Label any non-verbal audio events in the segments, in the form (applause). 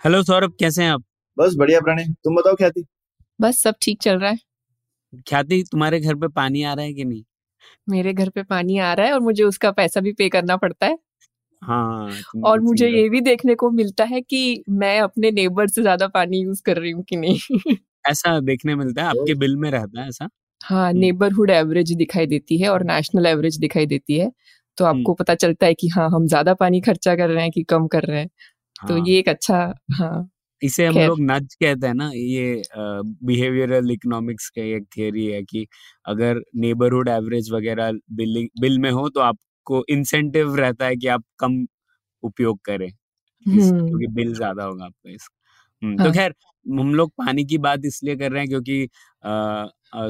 Hello Saurabh कैसे हैं आप? बस बढ़िया प्रणय। तुम बताओ ख्याति? बस सब ठीक चल रहा है। ख्याति तुम्हारे घर पे पानी आ रहा है कि नहीं? मेरे घर पे पानी आ रहा है और मुझे उसका पैसा भी पे करना पड़ता है। हाँ और तो मुझे ये भी देखने को मिलता है कि मैं अपने नेबर से ज़्यादा पानी यूज़ कर रही हूँ कि नहीं? ऐसा देखने मिलता है? आपके बिल में रहता है ऐसा? हाँ हम्म। नेबरहुड एवरेज दिखाई देती है और नेशनल एवरेज दिखाई देती है। तो आपको पता चलता है कि हाँ हम ज़्यादा पानी खर्चा कर रहे हैं कि कम कर रहे हैं। तो हाँ, ये एक अच्छा हाँ इसे हम लोग नज कहते हैं ना ये बिहेवियरल इकोनॉमिक्स का एक थियरी है कि अगर नेबरहुड एवरेज वगैरह बिल बिल में हो तो आपको इंसेंटिव रहता है कि आप कम उपयोग करें। इस- हम्म। क्योंकि बिल ज़्यादा होगा आपका इस हम्म, तो हाँ। खैर हम लोग पानी की बात इसलिए कर रहे हैं क्योंकि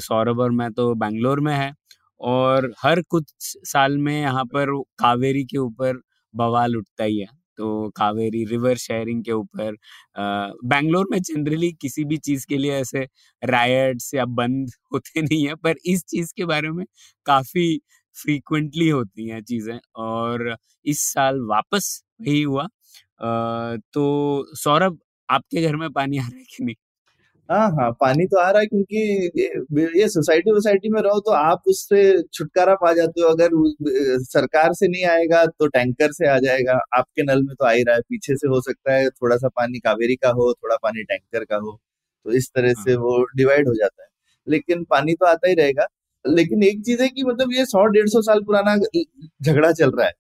सौरभ और मैं तो बैंगलोर में है और हर कुछ साल में यहाँ पर कावेरी के ऊपर बवाल उठता ही है। तो कावेरी रिवर शेयरिंग के ऊपर बैंगलोर में जनरली किसी भी चीज़ के लिए ऐसे रायड्स या बंद (laughs) होते नहीं है पर इस चीज़ के बारे में काफ़ी फ्रीक्वेंटली होती हैं चीज़ें और इस साल वापस वही हुआ। आ, तो सौरभ आपके घर में पानी आ रहा है कि नहीं? हाँ हाँ पानी तो आ रहा है क्योंकि ये, ये सोसाइटी वोसाइटी में रहो तो आप उससे छुटकारा पा जाते हो। अगर सरकार से नहीं आएगा तो टैंकर से आ जाएगा। आपके नल में तो आ ही रहा है। पीछे से हो सकता है थोड़ा सा पानी कावेरी का हो थोड़ा पानी टैंकर का हो तो इस तरह से हाँ। वो डिवाइड हो जाता है। लेकिन पानी तो आता ही रहेगा। लेकिन एक चीज़ है कि मतलब ये सौ डेढ़ सौ साल पुराना झगड़ा चल रहा है।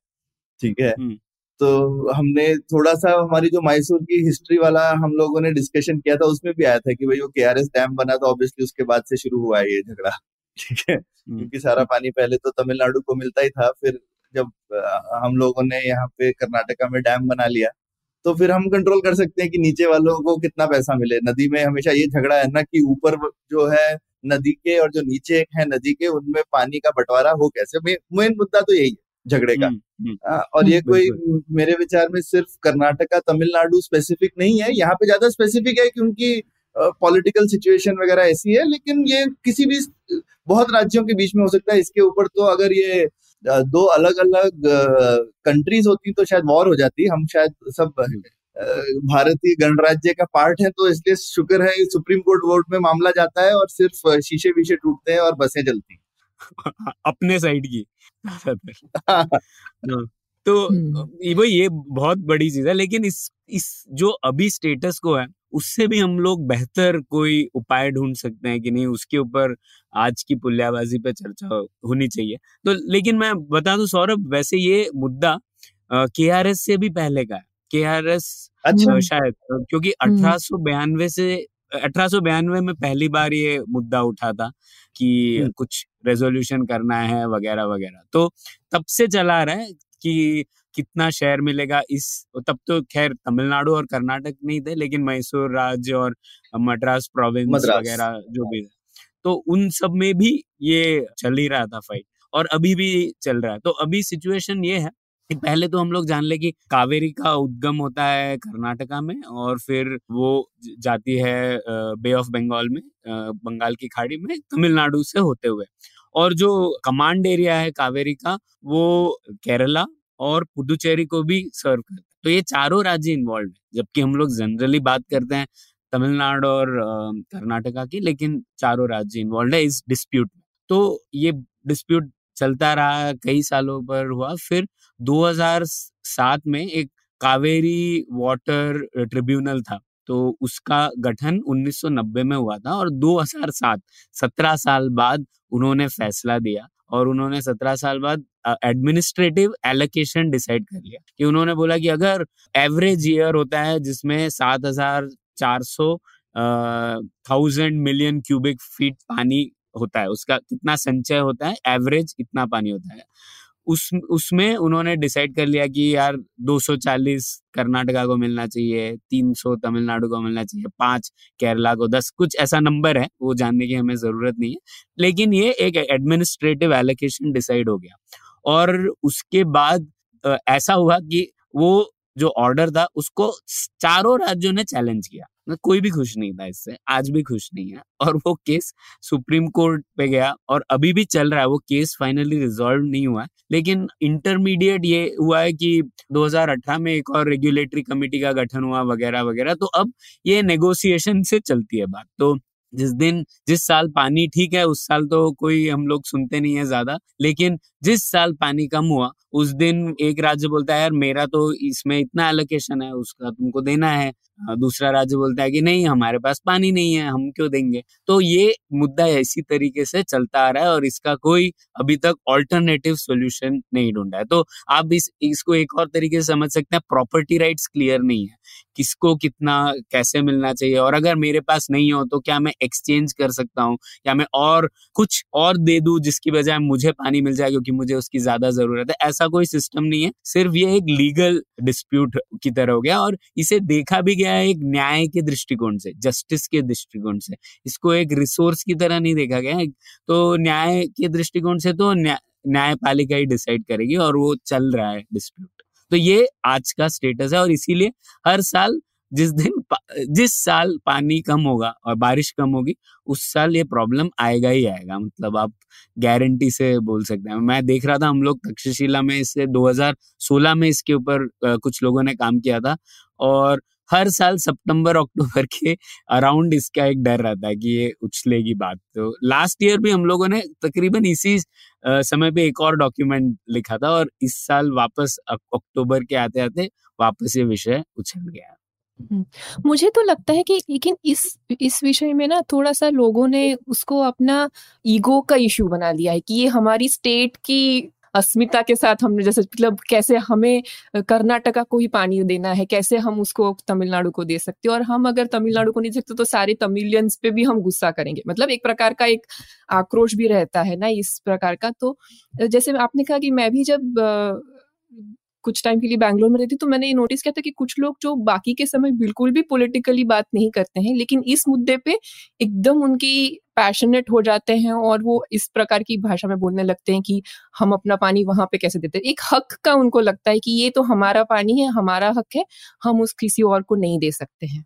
ठीक है? हम्म। तो हमने थोड़ा सा हमारी जो मैसूर की हिस्ट्री वाला हम लोगों ने डिस्कशन किया था उसमें भी आया था कि भाई वो के आर एस डैम बना तो ऑब्वियसली उसके बाद से शुरू हुआ है ये झगड़ा। ठीक है? हम्म, क्योंकि सारा पानी पहले तो तमिलनाडु को मिलता ही था फिर जब हम लोगों ने यहाँ पे कर्नाटका में डैम बना लिया तो फिर हम कंट्रोल कर सकते हैं कि नीचे वालों को कितना पैसा मिले। नदी में हमेशा ये झगड़ा है ना कि ऊपर जो है नदी के और जो नीचे है नदी के उनमें पानी का बंटवारा हो कैसे? मेन मुद्दा तो यही है। झगड़े का। हम्म, हम्म, हाँ, और ये कोई मेरे विचार में सिर्फ़ कर्नाटका तमिलनाडु स्पेसिफिक नहीं है। यहाँ पे ज़्यादा स्पेसिफिक है क्योंकि पॉलिटिकल सिचुएशन वगैरह ऐसी है लेकिन ये किसी भी बहुत राज्यों के बीच में हो सकता है। इसके ऊपर तो अगर ये दो अलग अलग कंट्रीज़ होती तो शायद वॉर हो जाती। हम शायद सब भारतीय गणराज्य का पार्ट है तो इसलिए शुक्र है सुप्रीम कोर्ट वोट में मामला जाता है और सिर्फ़ शीशे वीशे टूटते हैं और बसें जलती हैं। (laughs) अपने साइड की (laughs) हाँ, तो हम्म। ये वो ये बहुत बड़ी चीज़ है लेकिन इस इस जो अभी स्टेटस को है उससे भी हम लोग बेहतर कोई उपाय ढूंढ सकते हैं कि नहीं उसके ऊपर आज की पुलियाबाजी पे चर्चा होनी चाहिए तो लेकिन मैं बता दूँ सौरभ वैसे ये मुद्दा के आर एस से भी पहले का है के आर एस अच्छा। शायद क्योंकि हम्म। अठारह से अठारह में पहली बार ये मुद्दा उठा था कि हम्म। कुछ रेजोल्यूशन करना है वगैरह वगैरह। तो तब से चला रहा है कि कितना शेयर मिलेगा इस तब तो खैर तमिलनाडु और कर्नाटक नहीं थे लेकिन मैसूर राज्य और मद्रास प्रोविंस वगैरह जो भी तो उन सब में भी ये चल ही रहा था फाइट और अभी भी चल रहा है। तो अभी सिचुएशन ये है पहले तो हम लोग जान ले कि कावेरी का उद्गम होता है कर्नाटका में और फिर वो जाती है बे ऑफ़ बंगाल में बंगाल की खाड़ी में, तमिलनाडु से होते हुए। और जो कमांड एरिया है कावेरी का, वो केरला और पुदुचेरी को भी सर्व करता है। तो ये चारों राज्य इन्वॉल्व है, जबकि हम लोग जनरली बात करते हैं तमिलनाडु और कर्नाटका की, लेकिन चारों राज्य इन्वॉल्व है इस डिस्प्यूट में। तो ये डिस्प्यूट चलता रहा, कई सालों पर हुआ, फिर 2007 में एक कावेरी वाटर ट्रिब्यूनल था तो उसका गठन 1990 में हुआ था और 2007 17 साल बाद उन्होंने फैसला दिया और उन्होंने 17 साल बाद एडमिनिस्ट्रेटिव एलोकेशन डिसाइड कर लिया कि उन्होंने बोला कि अगर एवरेज ईयर होता है जिसमें सात हज़ार चार सौ थाउज़ेंड मिलियन क्यूबिक फीट पानी होता है, उसका कितना संचय होता है एवरेज इतना पानी होता है। उस, उसमें उन्होंने डिसाइड कर लिया कि यार 240 कर्नाटका को मिलना चाहिए 300 तमिलनाडु को मिलना चाहिए, पाँच केरला को, दस, कुछ ऐसा नंबर है, वो जानने की हमें ज़रूरत नहीं है। लेकिन ये एक एडमिनिस्ट्रेटिव एलोकेशन डिसाइड हो गया। और उसके बाद ऐसा हुआ कि वो जो ऑर्डर था, उसको चारों राज्यों ने चैलेंज किया। कोई भी खुश नहीं था इससे, आज भी खुश नहीं है। और वो केस सुप्रीम कोर्ट पे गया और अभी भी चल रहा है, वो केस फाइनली रिजॉल्व नहीं हुआ है। लेकिन इंटरमीडिएट ये हुआ है कि 2018 में एक और रेगुलेटरी कमेटी का गठन हुआ, वगैरह वगैरह। तो अब ये नेगोशिएशन से चलती है बात। तो जिस दिन, जिस साल पानी ठीक है, उस साल तो कोई हम लोग सुनते नहीं है ज़्यादा, लेकिन जिस साल पानी कम हुआ उस दिन एक राज्य बोलता है यार मेरा तो इसमें इतना एलोकेशन है उसका तुमको देना है। दूसरा राज्य बोलता है कि नहीं हमारे पास पानी नहीं है हम क्यों देंगे? तो ये मुद्दा इसी तरीके से चलता आ रहा है और इसका कोई अभी तक ऑल्टरनेटिव सोल्यूशन नहीं ढूंढा है। तो आप इस इसको एक और तरीके से समझ सकते हैं प्रॉपर्टी राइट्स क्लियर नहीं है। किसको कितना कैसे मिलना चाहिए? और अगर मेरे पास नहीं हो तो क्या मैं एक्सचेंज कर सकता हूँ? या मैं और कुछ और दे दू जिसकी बजाय मुझे पानी मिल जाए क्योंकि मुझे उसकी ज़्यादा ज़रूरत है? ऐसा कोई सिस्टम नहीं है। सिर्फ़ ये एक लीगल डिस्प्यूट की तरह हो गया और इसे देखा भी गया है एक न्याय के दृष्टिकोण से जस्टिस के दृष्टिकोण से। इसको एक रिसोर्स की तरह नहीं देखा गया तो न्याय के दृष्टिकोण से तो न्यायपालिका ही डिसाइड करेगी और वो चल रहा है डिस्प्यूट तो ये आज का स्टेटस है और इसीलिए हर साल जिस दिन जिस साल पानी कम होगा और बारिश कम होगी, उस साल ये प्रॉब्लम आएगा ही आएगा। मतलब आप गारंटी से बोल सकते हैं। मैं देख रहा था, हम लोग तक्षशिला में इससे 2016 में इसके ऊपर कुछ लोगों ने काम किया था और हर साल सितंबर, अक्टूबर के अराउंड इसका एक डर रहता है कि ये उछलेगी बात। तो लास्ट ईयर भी हम लोगों ने तकरीबन इसी समय पे एक और डॉक्यूमेंट लिखा था और इस साल वापस अक्टूबर के आते आते वापस ये विषय उछल गया। हम्म, मुझे तो लगता है कि लेकिन इस इस विषय में ना थोड़ा सा लोगों ने उसको अपना ईगो का इशू बना लिया है कि ये हमारी स्टेट की अस्मिता के साथ हमने जैसे मतलब कैसे हमें कर्नाटका को ही पानी देना है कैसे हम उसको तमिलनाडु को दे सकते हैं? और हम अगर तमिलनाडु को नहीं सकते तो सारे तमिलियंस पे भी हम गुस्सा करेंगे। मतलब एक प्रकार का एक आक्रोश भी रहता है ना इस प्रकार का। तो जैसे आपने कहा कि मैं भी जब कुछ टाइम के लिए बैंगलोर में रहती तो मैंने ये नोटिस किया था कि कुछ लोग जो बाकी के समय बिल्कुल भी पॉलिटिकली बात नहीं करते हैं, लेकिन इस मुद्दे पे एकदम उनकी पैशनेट हो जाते हैं और वो इस प्रकार की भाषा में बोलने लगते हैं कि हम अपना पानी वहाँ पे कैसे देते हैं एक हक का उनको लगता है कि ये तो हमारा पानी है, हमारा हक है, हम उस किसी और को नहीं दे सकते हैं।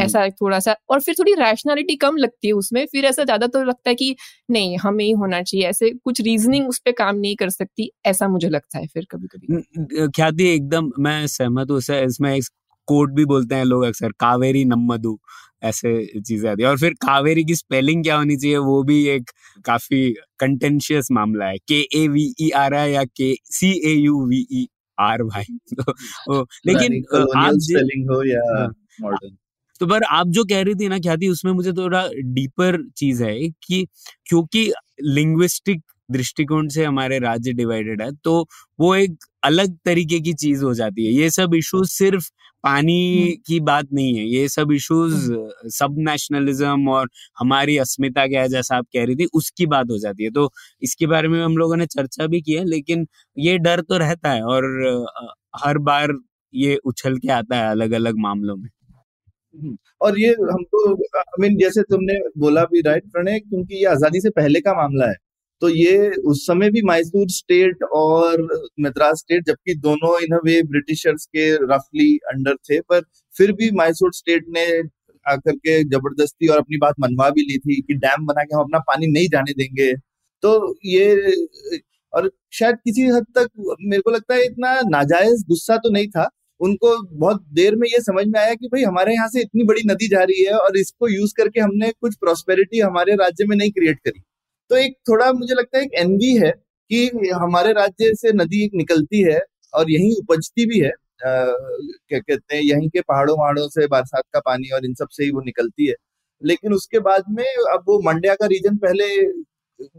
ऐसा थोड़ा सा और फिर थोड़ी रैशनैलिटी कम लगती है उसमें फिर ऐसा ज़्यादा तो लगता है कि नहीं हमें ही होना चाहिए ऐसे कुछ रीजनिंग उस पर काम नहीं कर सकती ऐसा मुझे लगता है फिर कभी कभी ख्याति एकदम मैं सहमत हूँ इसमें एक कोड भी बोलते हैं लोग अक्सर कावेरी नम्मदू ऐसे चीज़ें आती है और फिर कावेरी की स्पेलिंग क्या होनी चाहिए वो भी एक काफ़ी कंटेंशियस मामला है के ए वी ई आर है या के C A U V E R भाई तो लेकिन आप स्पेलिंग हो या मॉडर्न हाँ। तो पर आप जो कह रही थी ना ख्याति उसमें मुझे थोड़ा डीपर चीज़ है कि क्योंकि लिंग्विस्टिक दृष्टिकोण से हमारे राज्य डिवाइडेड है तो वो एक अलग तरीके की चीज़ हो जाती है। ये सब इश्यूज़ सिर्फ़ पानी हम्म। की बात नहीं है ये सब इश्यूज़ सब नेशनलिज्म और हमारी अस्मिता क्या है जैसा आप कह रही थी उसकी बात हो जाती है। तो इसके बारे में हम लोगों ने चर्चा भी की है लेकिन ये डर तो रहता है और हर बार ये उछल के आता है अलग अलग मामलों में। हम्म, और ये हमको आई मीन जैसे तुमने बोला भी राइट प्रणय, क्योंकि ये आज़ादी से पहले का मामला है तो ये उस समय भी मैसूर स्टेट और मद्रास स्टेट जबकि दोनों इन वे ब्रिटिशर्स के रफली अंडर थे, पर फिर भी मैसूर स्टेट ने आकर के ज़बरदस्ती और अपनी बात मनवा भी ली थी कि डैम बना के हम अपना पानी नहीं जाने देंगे। तो ये, और शायद किसी हद तक मेरे को लगता है इतना नाजायज गुस्सा तो नहीं था उनको बहुत देर में ये समझ में आया कि भाई हमारे यहाँ से इतनी बड़ी नदी जा रही है और इसको यूज़ करके हमने कुछ प्रोस्पेरिटी हमारे राज्य में नहीं क्रिएट करी। तो एक थोड़ा मुझे लगता है एक एनवी है कि हमारे राज्य से नदी एक निकलती है और यही उपजती भी है। क्या कहते हैं, यहीं के पहाड़ों वहाड़ों से बरसात का पानी और इन सबसे ही वो निकलती है। लेकिन उसके बाद में अब वो मंड्या का रीजन पहले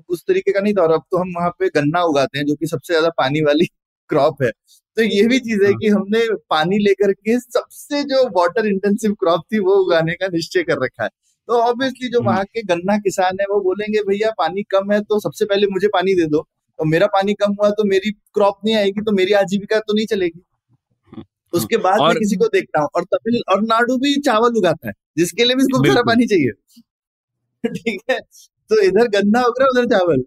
उस तरीके का नहीं था और अब तो हम वहाँ पे गन्ना उगाते हैं जो कि सबसे ज़्यादा पानी वाली क्रॉप है। तो ये भी चीज़ है हाँ। कि हमने पानी लेकर के सबसे जो वाटर इंटेंसिव क्रॉप थी वो उगाने का निश्चय कर रखा है। तो ऑब्वियसली जो हम्म। वहाँ के गन्ना किसान है वो बोलेंगे भैया पानी कम है तो सबसे पहले मुझे पानी दे दो। और मेरा पानी कम हुआ तो मेरी क्रॉप नहीं आएगी तो मेरी आजीविका तो नहीं चलेगी। हाँ, उसके बाद और- मैं किसी को देखता हूँ। और तमिल और नाडु भी चावल उगाता है। जिसके लिए भी इसको सारा पानी चाहिए। (laughs) ठीक है? तो इधर गन्ना उग रहा है उधर चावल।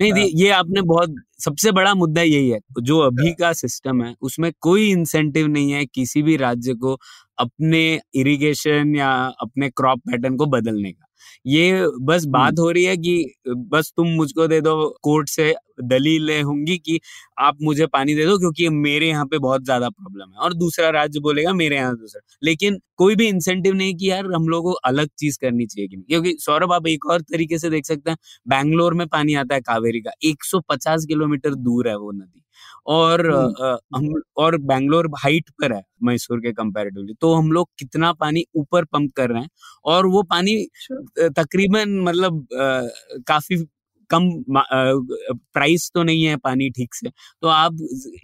नहीं हाँ। ये ये आपने बहुत सबसे बड़ा मुद्दा यही है जो अभी का सिस्टम है उसमें कोई इंसेंटिव नहीं है किसी भी राज्य को अपने इरिगेशन या अपने क्रॉप पैटर्न को बदलने का ये बस बात हो रही है कि बस तुम मुझको दे दो कोर्ट से दलीलें होंगी कि आप मुझे पानी दे दो क्योंकि मेरे यहाँ पे बहुत ज़्यादा प्रॉब्लम है। और दूसरा राज्य बोलेगा मेरे यहाँ दूसरा। लेकिन कोई भी इंसेंटिव नहीं कि यार हम लोगों को अलग चीज़ करनी चाहिए कि नहीं। क्योंकि सौरभ आप एक और तरीके से देख सकते हैं बैंगलोर में पानी आता है कावेरी का। 150 किलोमीटर दूर है वो नदी। और हम्म। हम और बैंगलोर हाइट पर है। मैसूर के कंपेरेटिवली तो हम लोग कितना पानी ऊपर पंप कर रहे हैं और वो पानी तकरीबन मतलब आ, काफ़ी कम प्राइस तो नहीं है पानी ठीक से तो आप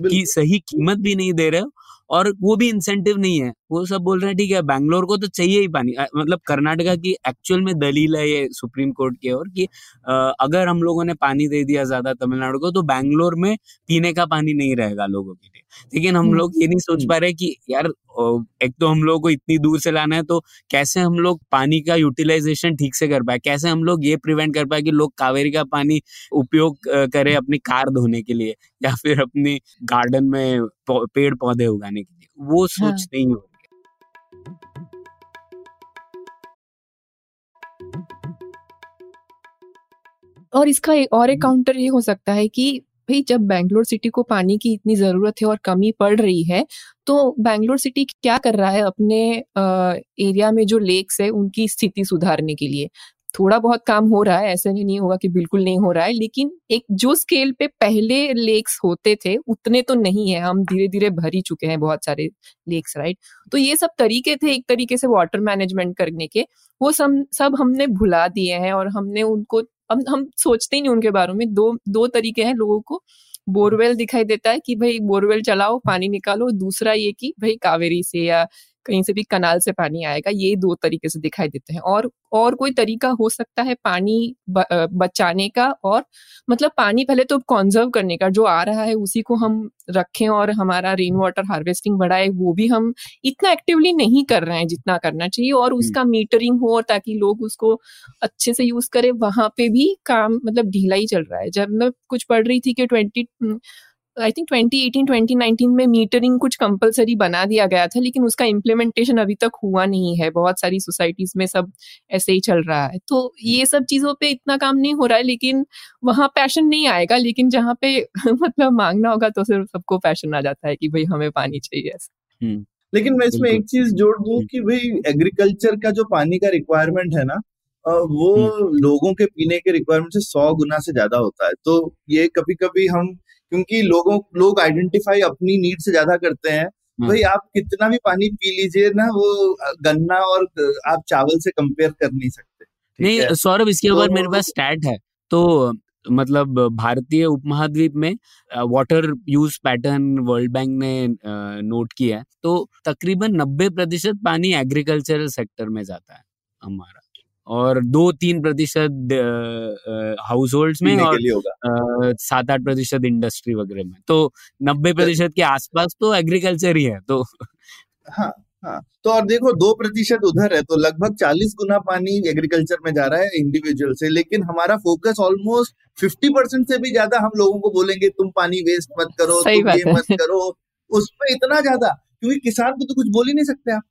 की सही कीमत भी नहीं दे रहे हो और वो भी इंसेंटिव नहीं है वो सब बोल रहे हैं ठीक है बैंगलोर को तो चाहिए ही पानी मतलब कर्नाटका की एक्चुअल में दलील है ये सुप्रीम कोर्ट की और कि अगर हम लोगों ने पानी दे दिया ज़्यादा तमिलनाडु को तो बैंगलोर में पीने का पानी नहीं रहेगा लोगों के लिए लेकिन हम हम्म। लोग ये नहीं सोच हम्म। पा रहे कि यार एक तो हम लोगों को इतनी दूर से लाना है तो कैसे हम लोग पानी का यूटिलाइजेशन ठीक से कर पाए कैसे हम लोग ये प्रिवेंट कर पाए कि लोग कावेरी का पानी उपयोग करें अपनी कार धोने के लिए या फिर अपनी गार्डन में पेड़ पौधे उगाने के लिए वो सोच हाँ। नहीं हो और इसका एक और एक हम्म। काउंटर ये हो सकता है कि भाई जब बैंगलोर सिटी को पानी की इतनी ज़रूरत है और कमी पड़ रही है तो बैंगलोर सिटी क्या कर रहा है अपने एरिया में जो लेक्स है उनकी स्थिति सुधारने के लिए थोड़ा बहुत काम हो रहा है ऐसे नहीं, होगा कि बिल्कुल नहीं हो रहा है लेकिन एक जो स्केल पे पहले लेक्स होते थे उतने तो नहीं है हम धीरे धीरे भर ही चुके हैं बहुत सारे लेक्स राइट तो ये सब तरीके थे एक तरीके से वाटर मैनेजमेंट करने के वो सब सब हमने भुला दिए हैं और हमने उनको हम हम सोचते ही नहीं उनके बारे में दो दो तरीके हैं लोगों को बोरवेल दिखाई देता है कि भाई बोरवेल चलाओ पानी निकालो दूसरा ये कि भाई कावेरी से या कहीं से भी कनाल से पानी आएगा ये दो तरीके से दिखाई देते हैं। और और कोई तरीका हो सकता है पानी ब, बचाने का और मतलब पानी पहले तो कॉन्जर्व करने का जो आ रहा है उसी को हम रखें और हमारा रेन वाटर हार्वेस्टिंग बढ़ाए वो भी हम इतना एक्टिवली नहीं कर रहे हैं जितना करना चाहिए और उसका मीटरिंग हो और ताकि लोग उसको अच्छे से यूज़ करें। वहाँ पे भी काम मतलब ढीला ही चल रहा है। जब मैं कुछ पढ़ रही थी कि ट्वेंटी आई थिंक 2018 2019 में मीटरिंग कुछ कंपलसरी बना दिया गया था लेकिन उसका इम्प्लीमेंटेशन अभी तक हुआ नहीं है। बहुत सारी सोसाइटीज में सब ऐसे ही चल रहा है। तो ये सब चीज़ों पे इतना काम नहीं हो रहा है लेकिन वहाँ पैशन नहीं आएगा लेकिन जहाँ पे (laughs) मतलब मांगना होगा तो सिर्फ़ सबको पैशन आ जाता है कि भाई हमें पानी चाहिए हम्म। लेकिन मैं इसमें एक चीज़ जोड़ दूँ हम्म। कि भाई एग्रीकल्चर का जो पानी का रिक्वायरमेंट है ना वो हम्म। लोगों के पीने के रिक्वायरमेंट से सौ गुना से ज़्यादा होता है। तो ये कभी कभी हम क्योंकि लोगों लोग आइडेंटिफाई अपनी नीड से ज़्यादा करते हैं। हाँ। भाई आप कितना भी पानी पी लीजिए ना वो गन्ना और आप चावल से कंपेयर कर नहीं सकते। नहीं सौरभ इसके ऊपर तो- मेरे पास स्टैट है। तो मतलब भारतीय उपमहाद्वीप में water use pattern World Bank ने नोट किया है। तो तकरीबन 90 प्रतिशत पानी एग्रीकल्चरल सेक्टर में जाता है हमारा। और दो तीन प्रतिशत हाउस होल्ड में और सात आठ प्रतिशत इंडस्ट्री वगैरह में। तो नब्बे प्रतिशत के आसपास तो एग्रीकल्चर ही है तो (laughs) हाँ हाँ तो और देखो दो प्रतिशत उधर है तो लगभग चालीस गुना पानी एग्रीकल्चर में जा रहा है इंडिविजुअल से लेकिन हमारा फोकस ऑलमोस्ट फिफ्टी परसेंट से भी ज़्यादा हम लोगों को बोलेंगे तुम पानी वेस्ट मत करो सही तुम ये मत करो। उसमें इतना ज़्यादा क्योंकि किसान को तो कुछ बोल ही नहीं सकते आप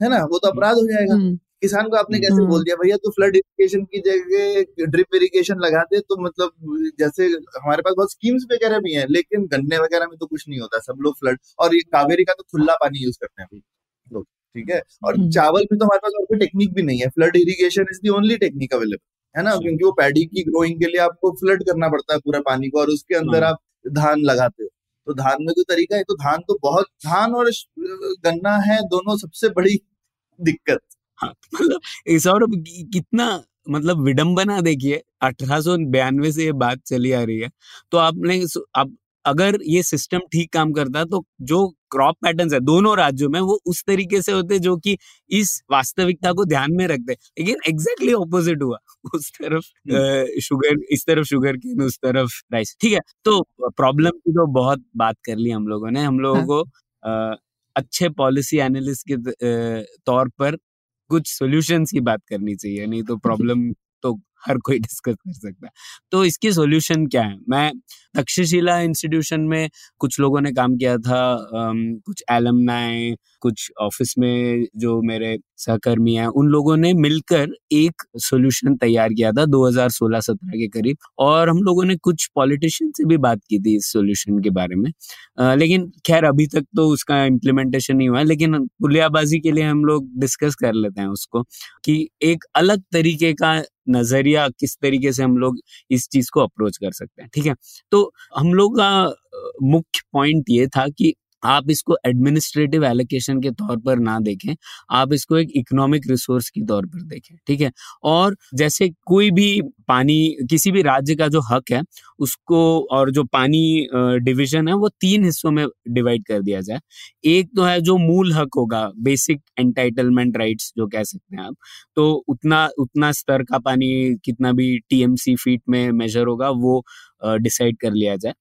है ना? वो तो अपराध हो जाएगा। हम्म, किसान को आपने कैसे हम्म। बोल दिया भैया तो फ्लड इरिगेशन की जगह ड्रिप इरिगेशन लगा दे तो मतलब जैसे हमारे पास बहुत स्कीम्स वगैरह भी हैं लेकिन गन्ने वगैरह में तो कुछ नहीं होता सब लोग फ्लड और ये कावेरी का तो खुला पानी यूज़ करते हैं लोग ठीक है और हम्म। चावल में तो हमारे पास और कोई टेक्निक भी नहीं है flood irrigation is the only technique available है ना। क्योंकि वो पैडी की ग्रोइंग के लिए आपको फ्लड करना पड़ता है पूरा पानी को और उसके अंदर हाँ। आप धान लगाते हो तो धान में जो तरीका है तो धान तो बहुत धान और गन्ना है दोनों सबसे बड़ी दिक्कत मतलब इस और कितना मतलब विडंबना देखिए अठारह से ये बात चली आ रही है। तो आपने आप अगर ये सिस्टम ठीक काम करता तो जो क्रॉप पैटर्न्स है दोनों राज्यों में वो उस तरीके से होते जो कि इस वास्तविकता को ध्यान में रखते। लेकिन एग्जैक्टली ऑपोजिट हुआ। उस तरफ़ शुगर इस तरफ़ शुगर केन उस तरफ़ राइस ठीक है तो प्रॉब्लम की तो बहुत बात कर ली हम लोगों ने। हम लोगों को अच्छे पॉलिसी एनालिस्ट के तौर पर कुछ सॉल्यूशंस की बात करनी चाहिए नहीं तो प्रॉब्लम तो हर कोई डिस्कस कर सकता है। तो इसकी सॉल्यूशन क्या है? मैं तक्षशिला इंस्टीट्यूशन में कुछ लोगों ने काम किया था कुछ एलमनाए कुछ ऑफ़िस में जो मेरे सहकर्मी हैं। उन लोगों ने मिलकर एक सोल्यूशन तैयार किया था 2016-17 के करीब और हम लोगों ने कुछ पॉलिटिशियन से भी बात की थी इस सोल्यूशन के बारे में। आ, लेकिन खैर अभी तक तो उसका इम्प्लीमेंटेशन नहीं हुआ लेकिन पुलियाबाजी के लिए हम लोग डिस्कस कर लेते हैं उसको कि एक अलग तरीके का नज़रिया किस तरीके से हम लोग इस चीज़ को अप्रोच कर सकते हैं ठीक है? तो हम लोग का मुख्य पॉइंट ये था कि आप इसको एडमिनिस्ट्रेटिव एलोकेशन के तौर पर ना देखें, आप इसको एक इकोनॉमिक रिसोर्स के तौर पर देखें, ठीक है? और जैसे कोई भी पानी, किसी भी राज्य का जो हक है, उसको और जो पानी डिवीज़न है, वो तीन हिस्सों में डिवाइड कर दिया जाए। एक तो है जो मूल हक होगा बेसिक एंटाइटलमेंट राइट्स जो कह सकते हैं आप तो उतना उतना स्तर का पानी, कितना भी टीएमसी फीट में मेजर होगा, वो डिसाइड कर लिया जाए।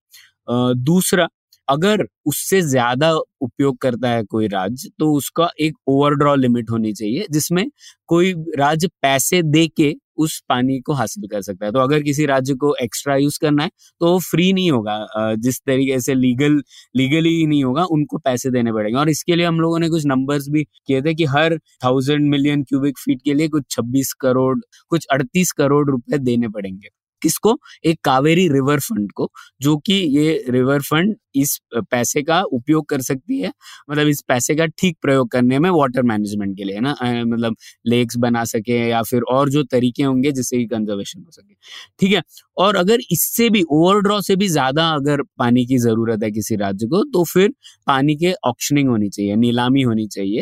दूसरा अगर उससे ज़्यादा उपयोग करता है कोई राज्य तो उसका एक ओवरड्रॉ लिमिट होनी चाहिए, जिसमें कोई राज्य पैसे दे के उस पानी को हासिल कर सकता है। तो अगर किसी राज्य को एक्स्ट्रा यूज़ करना है तो वो फ्री नहीं होगा जिस तरीके से लीगल लीगली नहीं होगा, उनको पैसे देने पड़ेंगे। और इसके लिए हम लोगों ने कुछ नंबर्स भी किए थे कि हर थाउज़ेंड मिलियन क्यूबिक फीट के लिए कुछ छब्बीस करोड़, कुछ अड़तीस करोड़ रुपए देने पड़ेंगे। किसको? एक कावेरी रिवर फंड को, जो कि ये रिवर फंड इस पैसे का उपयोग कर सकती है। मतलब इस पैसे का ठीक प्रयोग करने में वाटर मैनेजमेंट के लिए, है ना? मतलब लेक्स बना सके या फिर और जो तरीके होंगे जिससे कि कंजर्वेशन हो सके। ठीक है? और अगर इससे भी ओवरड्रॉ से भी ज़्यादा अगर पानी की ज़रूरत है किसी राज्य को तो फिर पानी के ऑप्शनिंग होनी चाहिए, नीलामी होनी चाहिए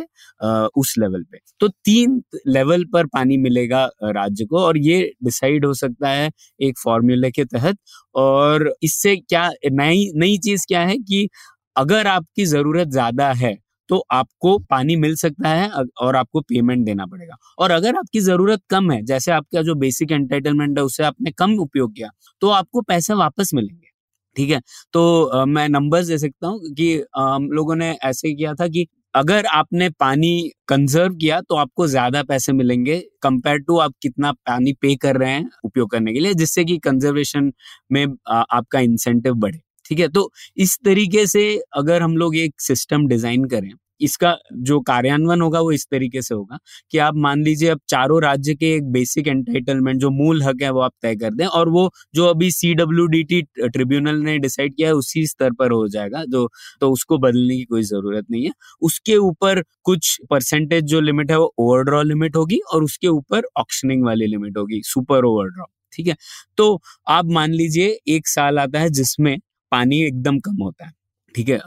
उस लेवल पे। तो तीन लेवल पर पानी मिलेगा राज्य को और ये डिसाइड हो सकता है एक फॉर्मूले के तहत। और इससे क्या नई नई चीज़ क्या है कि अगर आपकी ज़रूरत ज़्यादा है तो आपको पानी मिल सकता है और आपको पेमेंट देना पड़ेगा। और अगर आपकी ज़रूरत कम है जैसे आपका जो बेसिक एंटरटेनमेंट है उससे आपने कम उपयोग किया तो आपको पैसे वापस मिलेंगे। ठीक है? तो आ, मैं नंबर्स दे सकता हूँ कि हम लोगों ने ऐसे किया था कि अगर आपने पानी कंजर्व किया तो आपको ज़्यादा पैसे मिलेंगे कंपेयर टू आप कितना पानी पे कर रहे हैं उपयोग करने के लिए, जिससे कि कंजर्वेशन में आपका इंसेंटिव बढ़े। ठीक है? तो इस तरीके से अगर हम लोग एक सिस्टम डिज़ाइन करें इसका जो कार्यान्वयन होगा वो इस तरीके से होगा कि आप मान लीजिए अब चारों राज्य के एक बेसिक एंटाइटलमेंट जो मूल हक है, वो आप तय कर दें और वो जो अभी C W D T tribunal ने डिसाइड किया है, उसी स्तर पर हो जाएगा। जो तो उसको बदलने की कोई ज़रूरत नहीं है। उसके ऊपर कुछ परसेंटेज जो लिमिट है, वो ओवरड्रॉ लिमिट होगी और उसके ऊपर ऑक्शनिंग वाली लिमिट होगी सुपर ओवरड्रॉ ठीक है? तो आप मान लीजिए एक साल आता है जिसमें पानी एकदम कम होता है। ठीक है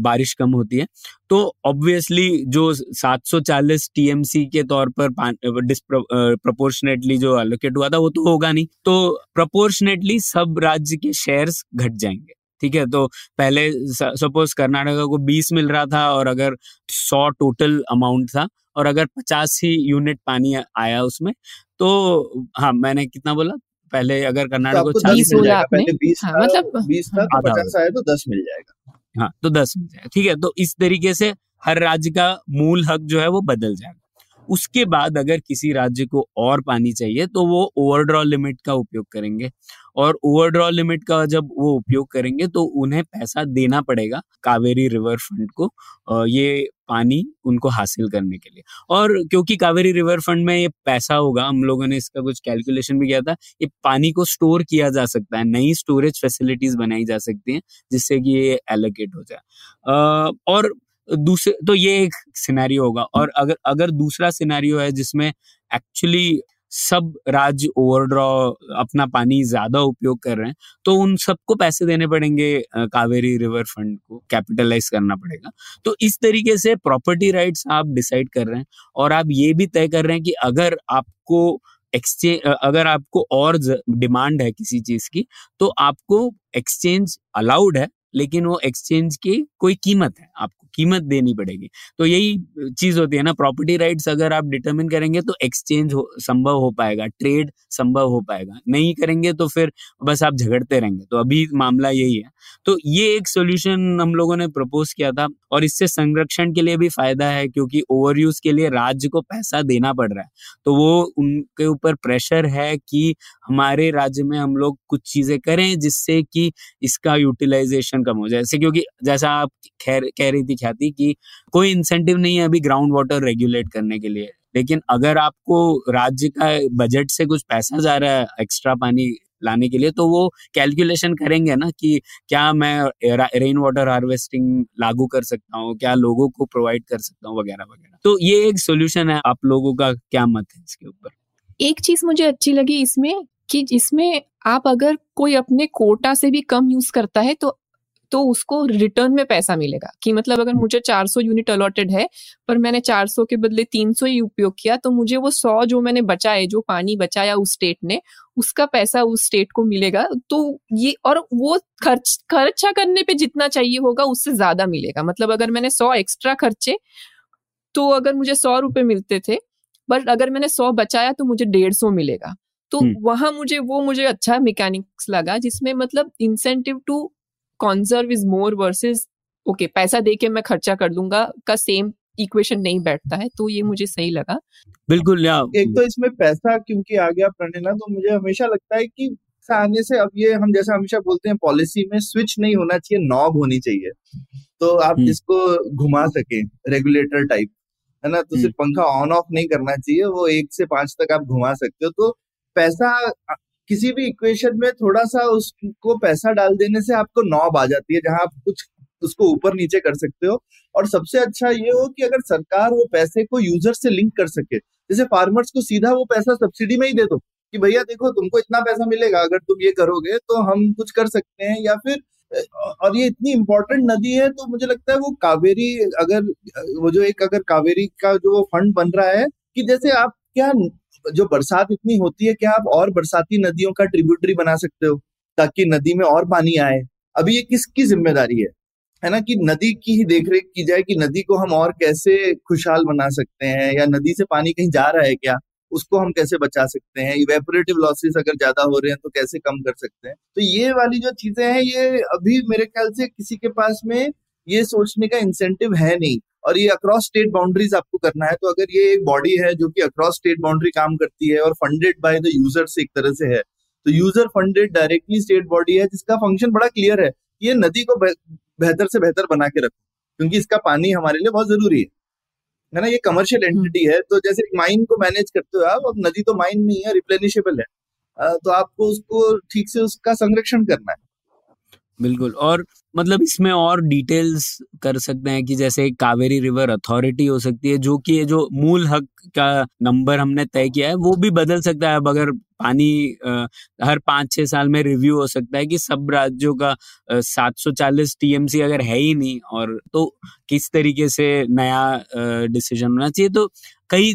बारिश कम होती है। तो ऑब्वियसली जो 740 टीएमसी के तौर पर प्रपोर्शनेटली जो एलोकेट हुआ था वो तो होगा नहीं। तो प्रपोर्शनेटली सब राज्य के शेयर्स घट जाएँगे ठीक है? तो पहले सपोज़ कर्नाटका को 20 मिल रहा था और अगर 100 टोटल अमाउंट था और अगर 50 ही यूनिट पानी आया उसमें तो हाँ मैंने कितना बोला? पहले अगर कर्नाटक को चालीस मिल जाएगा पहले बीस हाँ, मतलब बीस था तो पचास आया तो दस मिल जाएगा। हाँ तो दस मिल जाएगा, ठीक है? तो इस तरीके से हर राज्य का मूल हक जो है वो बदल जाएगा। उसके बाद अगर किसी राज्य को और पानी चाहिए तो वो ओवरड्रॉ लिमिट का उपयोग करेंगे। और ओवरड्रॉ लिमिट का जब वो उपयोग करेंगे तो उन्हें पैसा देना पड़ेगा कावेरी रिवर फंड को ये पानी उनको हासिल करने के लिए। और क्योंकि कावेरी रिवर फंड में ये पैसा होगा, हम लोगों ने इसका कुछ कैलकुलेशन भी किया था, ये पानी को स्टोर किया जा सकता है, नई स्टोरेज फैसिलिटीज़ बनाई जा सकती हैं, जिससे कि ये एलोकेट हो जाए। और दूसरे तो ये एक सिनेरियो होगा, और अगर अगर दूसरा सिनेरियो है जिसमें एक्चुअली सब राज्य ओवरड्रॉ, अपना पानी ज़्यादा उपयोग कर रहे हैं तो उन सबको पैसे देने पड़ेंगे कावेरी रिवर फंड को कैपिटलाइज करना पड़ेगा। तो इस तरीके से प्रॉपर्टी राइट्स आप डिसाइड कर रहे हैं और आप ये भी तय कर रहे हैं कि अगर आपको एक्सचेंज अगर आपको और डिमांड है किसी चीज़ की तो आपको एक्सचेंज अलाउड है, लेकिन वो एक्सचेंज की कोई कीमत है आपको कीमत देनी पड़ेगी। तो यही चीज़ होती है ना प्रॉपर्टी राइट्स अगर आप डिटरमिन करेंगे तो एक्सचेंज संभव हो पाएगा ट्रेड संभव हो पाएगा। नहीं करेंगे तो फिर बस आप झगड़ते रहेंगे। तो अभी मामला यही है। तो ये एक सोल्यूशन हम लोगों ने प्रपोज किया था और इससे संरक्षण के लिए भी फ़ायदा है क्योंकि ओवर यूज़ के लिए राज्य को पैसा देना पड़ रहा है। तो वो उनके ऊपर प्रेशर है कि हमारे राज्य में हम लोग कुछ चीज़ें करें जिससे कि इसका यूटिलाइजेशन कम हो जाए। जैसे क्योंकि जैसा आप खैर कह रही थी ख्याति कि कोई इंसेंटिव नहीं है अभी ग्राउंड वाटर रेगुलेट करने के लिए। लेकिन अगर आपको राज्य का बजट से कुछ पैसा जा रहा है एक्स्ट्रा पानी लाने के लिए तो वो कैलकुलेशन करेंगे ना कि क्या मैं रेन वाटर हार्वेस्टिंग लागू कर सकता हूँ, क्या लोगों को प्रोवाइड कर सकता हूँ, वगैरह वगैरह। तो ये एक सोल्यूशन है, आप लोगों का क्या मत है इसके ऊपर? एक चीज़ मुझे अच्छी लगी इसमें कि इसमें आप अगर कोई अपने कोटा से भी कम यूज़ करता है तो तो उसको रिटर्न में पैसा मिलेगा। कि मतलब अगर मुझे 400 यूनिट अलॉटेड है पर मैंने 400 के बदले 300 ही उपयोग किया तो मुझे वो 100 जो मैंने बचाए जो पानी बचाया उस स्टेट ने उसका पैसा उस स्टेट को मिलेगा। तो ये और वो खर्च खर्चा करने पे जितना चाहिए होगा उससे ज़्यादा मिलेगा। मतलब अगर मैंने सौ एक्स्ट्रा खर्चे तो अगर मुझे सौ रुपए मिलते थे बट अगर मैंने सौ बचाया तो मुझे डेढ़ सौ मिलेगा। तो हम्म। वहाँ मुझे वो मुझे अच्छा मैकेनिक्स लगा जिसमें मतलब incentive to conserve is more versus okay पैसा दे के मैं खर्चा कर लूँगा का सेम इक्वेशन नहीं बैठता है तो ये मुझे सही लगा। बिल्कुल एक तो इसमें पैसा क्योंकि आ गया प्रणिना तो मुझे हमेशा लगता है कि आने से अब ये हम जैसा हमेशा बोलते हैं पॉलिसी में स्विच नहीं होना चाहिए नॉब होनी चाहिए। तो आप हम्म। जिसको घुमा सके रेगुलेटर टाइप है ना? तो हम्म। सिर्फ़ पंखा ऑन ऑफ़ नहीं करना चाहिए वो एक से पाँच तक आप घुमा सकते हो। तो पैसा किसी भी इक्वेशन में थोड़ा सा उसको पैसा डाल देने से आपको नॉब आ जाती है, जहाँ आप कुछ उसको ऊपर नीचे कर सकते हो। और सबसे अच्छा ये हो कि अगर सरकार वो पैसे को यूज़र से लिंक कर सके, जैसे फार्मर्स को सीधा वो पैसा सब्सिडी में ही दे दो कि भैया देखो तुमको इतना पैसा मिलेगा, अगर तुम ये करोगे तो हम कुछ कर सकते हैं। या फिर और ये इतनी इम्पोर्टेंट नदी है तो मुझे लगता है वो कावेरी अगर, वो जो एक अगर कावेरी का जो फंड बन रहा है कि जैसे आप क्या जो बरसात इतनी होती है, क्या आप और बरसाती नदियों का ट्रिब्यूटरी बना सकते हो, ताकि नदी में और पानी आए? अभी ये किसकी ज़िम्मेदारी है? है ना कि नदी की ही देखरेख की जाए कि नदी को हम और कैसे खुशहाल बना सकते हैं, या नदी से पानी कहीं जा रहा है क्या, उसको हम कैसे बचा सकते हैं? इवेपोरेटिव लॉसेस अगर ज़्यादा हो रहे हैं तो कैसे कम कर सकते हैं? तो ये वाली जो चीज़ें हैं, ये अभी मेरे ख्याल से किसी के पास में ये सोचने का इंसेंटिव है नहीं। और ये अक्रॉस स्टेट बाउंड्रीज आपको करना है तो अगर ये एक बॉडी है जो कि अक्रॉस स्टेट बाउंड्री काम करती है और फंडेड बाय द यूज़र्स एक तरह से है तो user funded directly state body है जिसका फ़ंक्शन बड़ा क्लियर है ये नदी को बेहतर से बेहतर बना के रखो क्योंकि इसका पानी हमारे लिए बहुत ज़रूरी है। है ना? ये कमर्शियल एंटिटी है तो जैसे एक माइन को मैनेज करते हो आप अब नदी तो माइन नहीं है रिप्लेनिशेबल है। तो आपको उसको ठीक से उसका संरक्षण करना है। बिल्कुल और मतलब इसमें और डिटेल्स कर सकते हैं कि जैसे कावेरी रिवर अथॉरिटी हो सकती है जो कि ये जो मूल हक का नंबर हमने तय किया है वो भी बदल सकता है। अब अगर पानी अ, हर पाँच छः साल में रिव्यू हो सकता है कि सब राज्यों का सात सौ चालीस टीएमसी अगर है ही नहीं और तो किस तरीके से नया डिसीज़न होना चाहिए। तो कई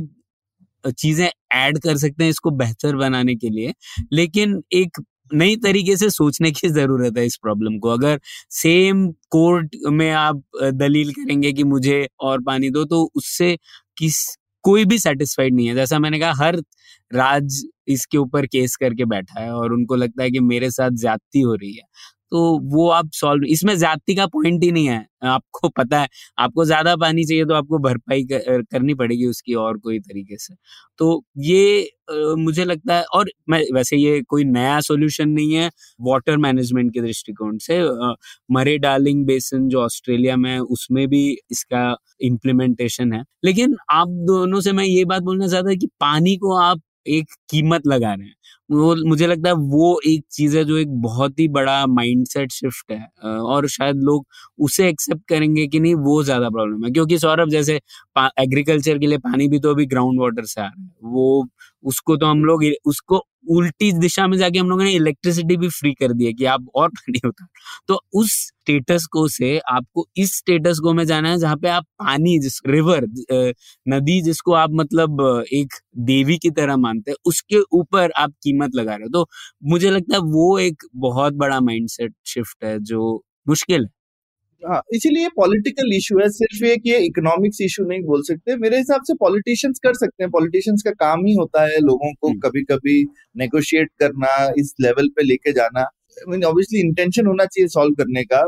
चीज़ें ऐड कर सकते हैं इसको बेहतर बनाने के लिए। लेकिन एक नई तरीके से सोचने की ज़रूरत है इस प्रॉब्लम को। अगर सेम कोर्ट में आप दलील करेंगे कि मुझे और पानी दो तो उससे किस, कोई भी सेटिस्फाइड नहीं है। जैसा मैंने कहा, हर राज इसके ऊपर केस करके बैठा है और उनको लगता है कि मेरे साथ ज्यादती हो रही है। तो वो आप सॉल्व इसमें ज्यादती का पॉइंट ही नहीं है। आपको पता है आपको ज़्यादा पानी चाहिए तो आपको भरपाई कर, करनी पड़ेगी उसकी और कोई तरीके से। तो ये अ, मुझे लगता है और मैं वैसे ये कोई नया सॉल्यूशन नहीं है वाटर मैनेजमेंट के दृष्टिकोण से। अ, मरे डार्लिंग बेसिन जो ऑस्ट्रेलिया में है उसमें भी इसका इम्प्लीमेंटेशन है। लेकिन आप दोनों से मैं ये बात बोलना चाहता हूँ कि पानी को आप एक कीमत लगा रहे हैं। वो, मुझे लगता है वो एक चीज़ है जो एक बहुत ही बड़ा माइंडसेट शिफ्ट है और शायद लोग उसे एक्सेप्ट करेंगे कि नहीं, वो ज़्यादा प्रॉब्लम है। क्योंकि सौरभ, जैसे एग्रीकल्चर के लिए पानी भी तो अभी ग्राउंड वाटर से आ रहा है। वो, उसको तो हम लोग उसको उल्टी दिशा में जाके हम लोगों ने इलेक्ट्रिसिटी भी फ्री कर दी है कि आप और पानी उतार। तो उस स्टेटस को से आपको इस स्टेटस को में जाना है जहाँ पे आप पानी जिस रिवर नदी जिसको आप मतलब एक देवी की तरह मानते हैं, उसके ऊपर आप कीमत लगा रहे हो। तो मुझे लगता है वो एक बहुत बड़ा माइंडसेट शिफ्ट है जो मुश्किल है। हाँ इसीलिए पॉलिटिकल इशू है सिर्फ़ एक ये इकोनॉमिक्स इशू नहीं बोल सकते। मेरे हिसाब से पॉलिटिशियंस कर सकते हैं। पॉलिटिशियंस का काम ही होता है लोगों को कभी कभी नेगोशिएट करना इस लेवल पे लेके जाना। मीन ऑब्वियसली इंटेंशन होना चाहिए सॉल्व करने का।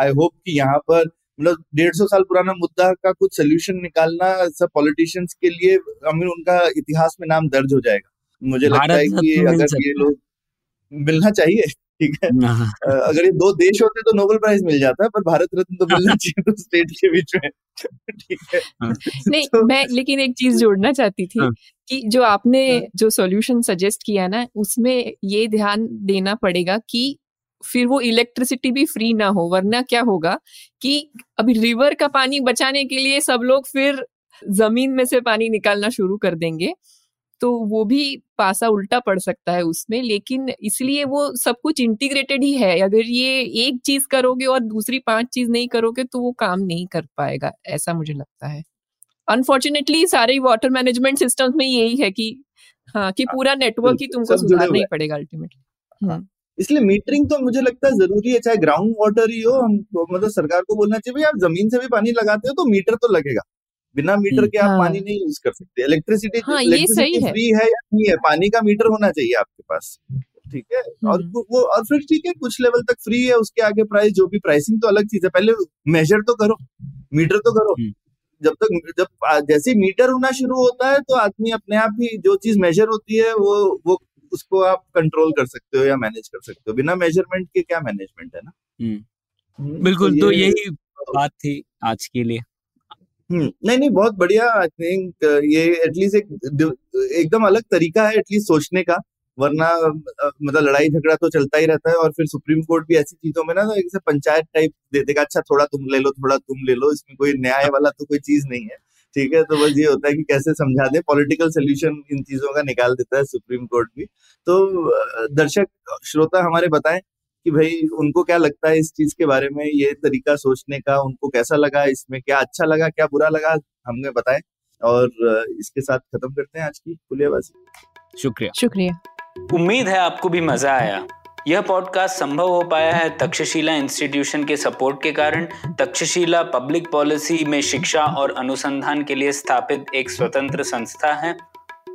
आई होप कि यहाँ पर मतलब डेढ़ सौ साल पुराना मुद्दा का कुछ सोल्यूशन निकालना सब पॉलिटिशियंस के लिए आई मीन उनका इतिहास में नाम दर्ज हो जाएगा। मुझे लगता है कि अगर ये लोग मिलना चाहिए। ठीक है हाँ। अगर ये दो देश होते तो नोबेल प्राइज मिल जाता है पर भारत रत्न तो मिलना चाहिए तो स्टेट के बीच में ठीक है हाँ। नहीं तो, मैं लेकिन एक चीज़ जोड़ना चाहती थी हाँ। कि जो आपने जो सॉल्यूशन सजेस्ट किया ना उसमें ये ध्यान देना पड़ेगा कि फिर वो इलेक्ट्रिसिटी भी फ्री ना हो वरना क्या होगा कि अभी रिवर का पानी बचाने के लिए सब लोग फिर ज़मीन में से पानी निकालना शुरू कर देंगे तो वो भी पासा उल्टा पड़ सकता है उसमें लेकिन इसलिए वो सब कुछ इंटीग्रेटेड ही है। अगर ये एक चीज़ करोगे और दूसरी पाँच चीज़ नहीं करोगे तो वो काम नहीं कर पाएगा ऐसा मुझे लगता है। अनफॉर्चुनेटली सारे वाटर मैनेजमेंट सिस्टम में यही है कि हाँ कि पूरा नेटवर्क ही तुमको सुधारना ही पड़ेगा अल्टीमेटली हाँ। इसलिए मीटरिंग तो मुझे लगता है ज़रूरी है चाहे ग्राउंड वाटर ही हो हम मतलब सरकार को बोलना चाहिए भाई आप ज़मीन से भी पानी लगाते हो तो मीटर तो लगेगा। बिना मीटर के आप हाँ। पानी नहीं यूज़ कर सकते। इलेक्ट्रिसिटी हाँ, इलेक्ट्रिसिटी फ्री है या नहीं है? पानी का मीटर होना चाहिए आपके पास। ठीक है? और हम्म। वो और फिर ठीक है कुछ लेवल तक फ्री है उसके आगे प्राइस जो भी प्राइसिंग तो अलग चीज़ है। पहले मेजर तो करो मीटर तो करो। हम्म। जब तक जब जैसे मीटर होना शुरू होता है तो आदमी अपने आप ही जो चीज़ मेजर होती है वो वो उसको आप कंट्रोल कर सकते हो या मैनेज कर सकते हो। बिना मेज़रमेंट के क्या मैनेजमेंट है ना? हम्म। बिल्कुल तो, तो यही बात थी आज के लिए। नहीं नहीं बहुत बढ़िया आई थिंक ये एटलीस्ट एक एकदम अलग तरीका है एटलीस्ट सोचने का, वरना मतलब लड़ाई झगड़ा तो चलता ही रहता है और फिर सुप्रीम कोर्ट भी ऐसी चीज़ों में ना तो एक पंचायत टाइप दे देगा अच्छा थोड़ा तुम ले लो, थोड़ा तुम ले लो, इसमें कोई न्याय वाला तो कोई चीज़ नहीं है, ठीक है? तो बस ये होता है कि कैसे समझा दे पॉलिटिकल सोल्यूशन इन चीज़ों का निकाल देता है सुप्रीम कोर्ट भी। तो दर्शक, श्रोता हमारे बताएँ कि भाई उनको क्या लगता है इस चीज़ के बारे में ये तरीका सोचने का उनको कैसा लगा इसमें क्या अच्छा लगा क्या बुरा लगा हमें बताएँ। और इसके साथ खत्म करते हैं आज की पुलियाबाजी। शुक्रिया। शुक्रिया। उम्मीद है आपको भी मज़ा आया। यह पॉडकास्ट संभव हो पाया है तक्षशिला इंस्टीट्यूशन के सपोर्ट के कारण। तक्षशिला पब्लिक पॉलिसी में शिक्षा और अनुसंधान के लिए स्थापित एक स्वतंत्र संस्था है।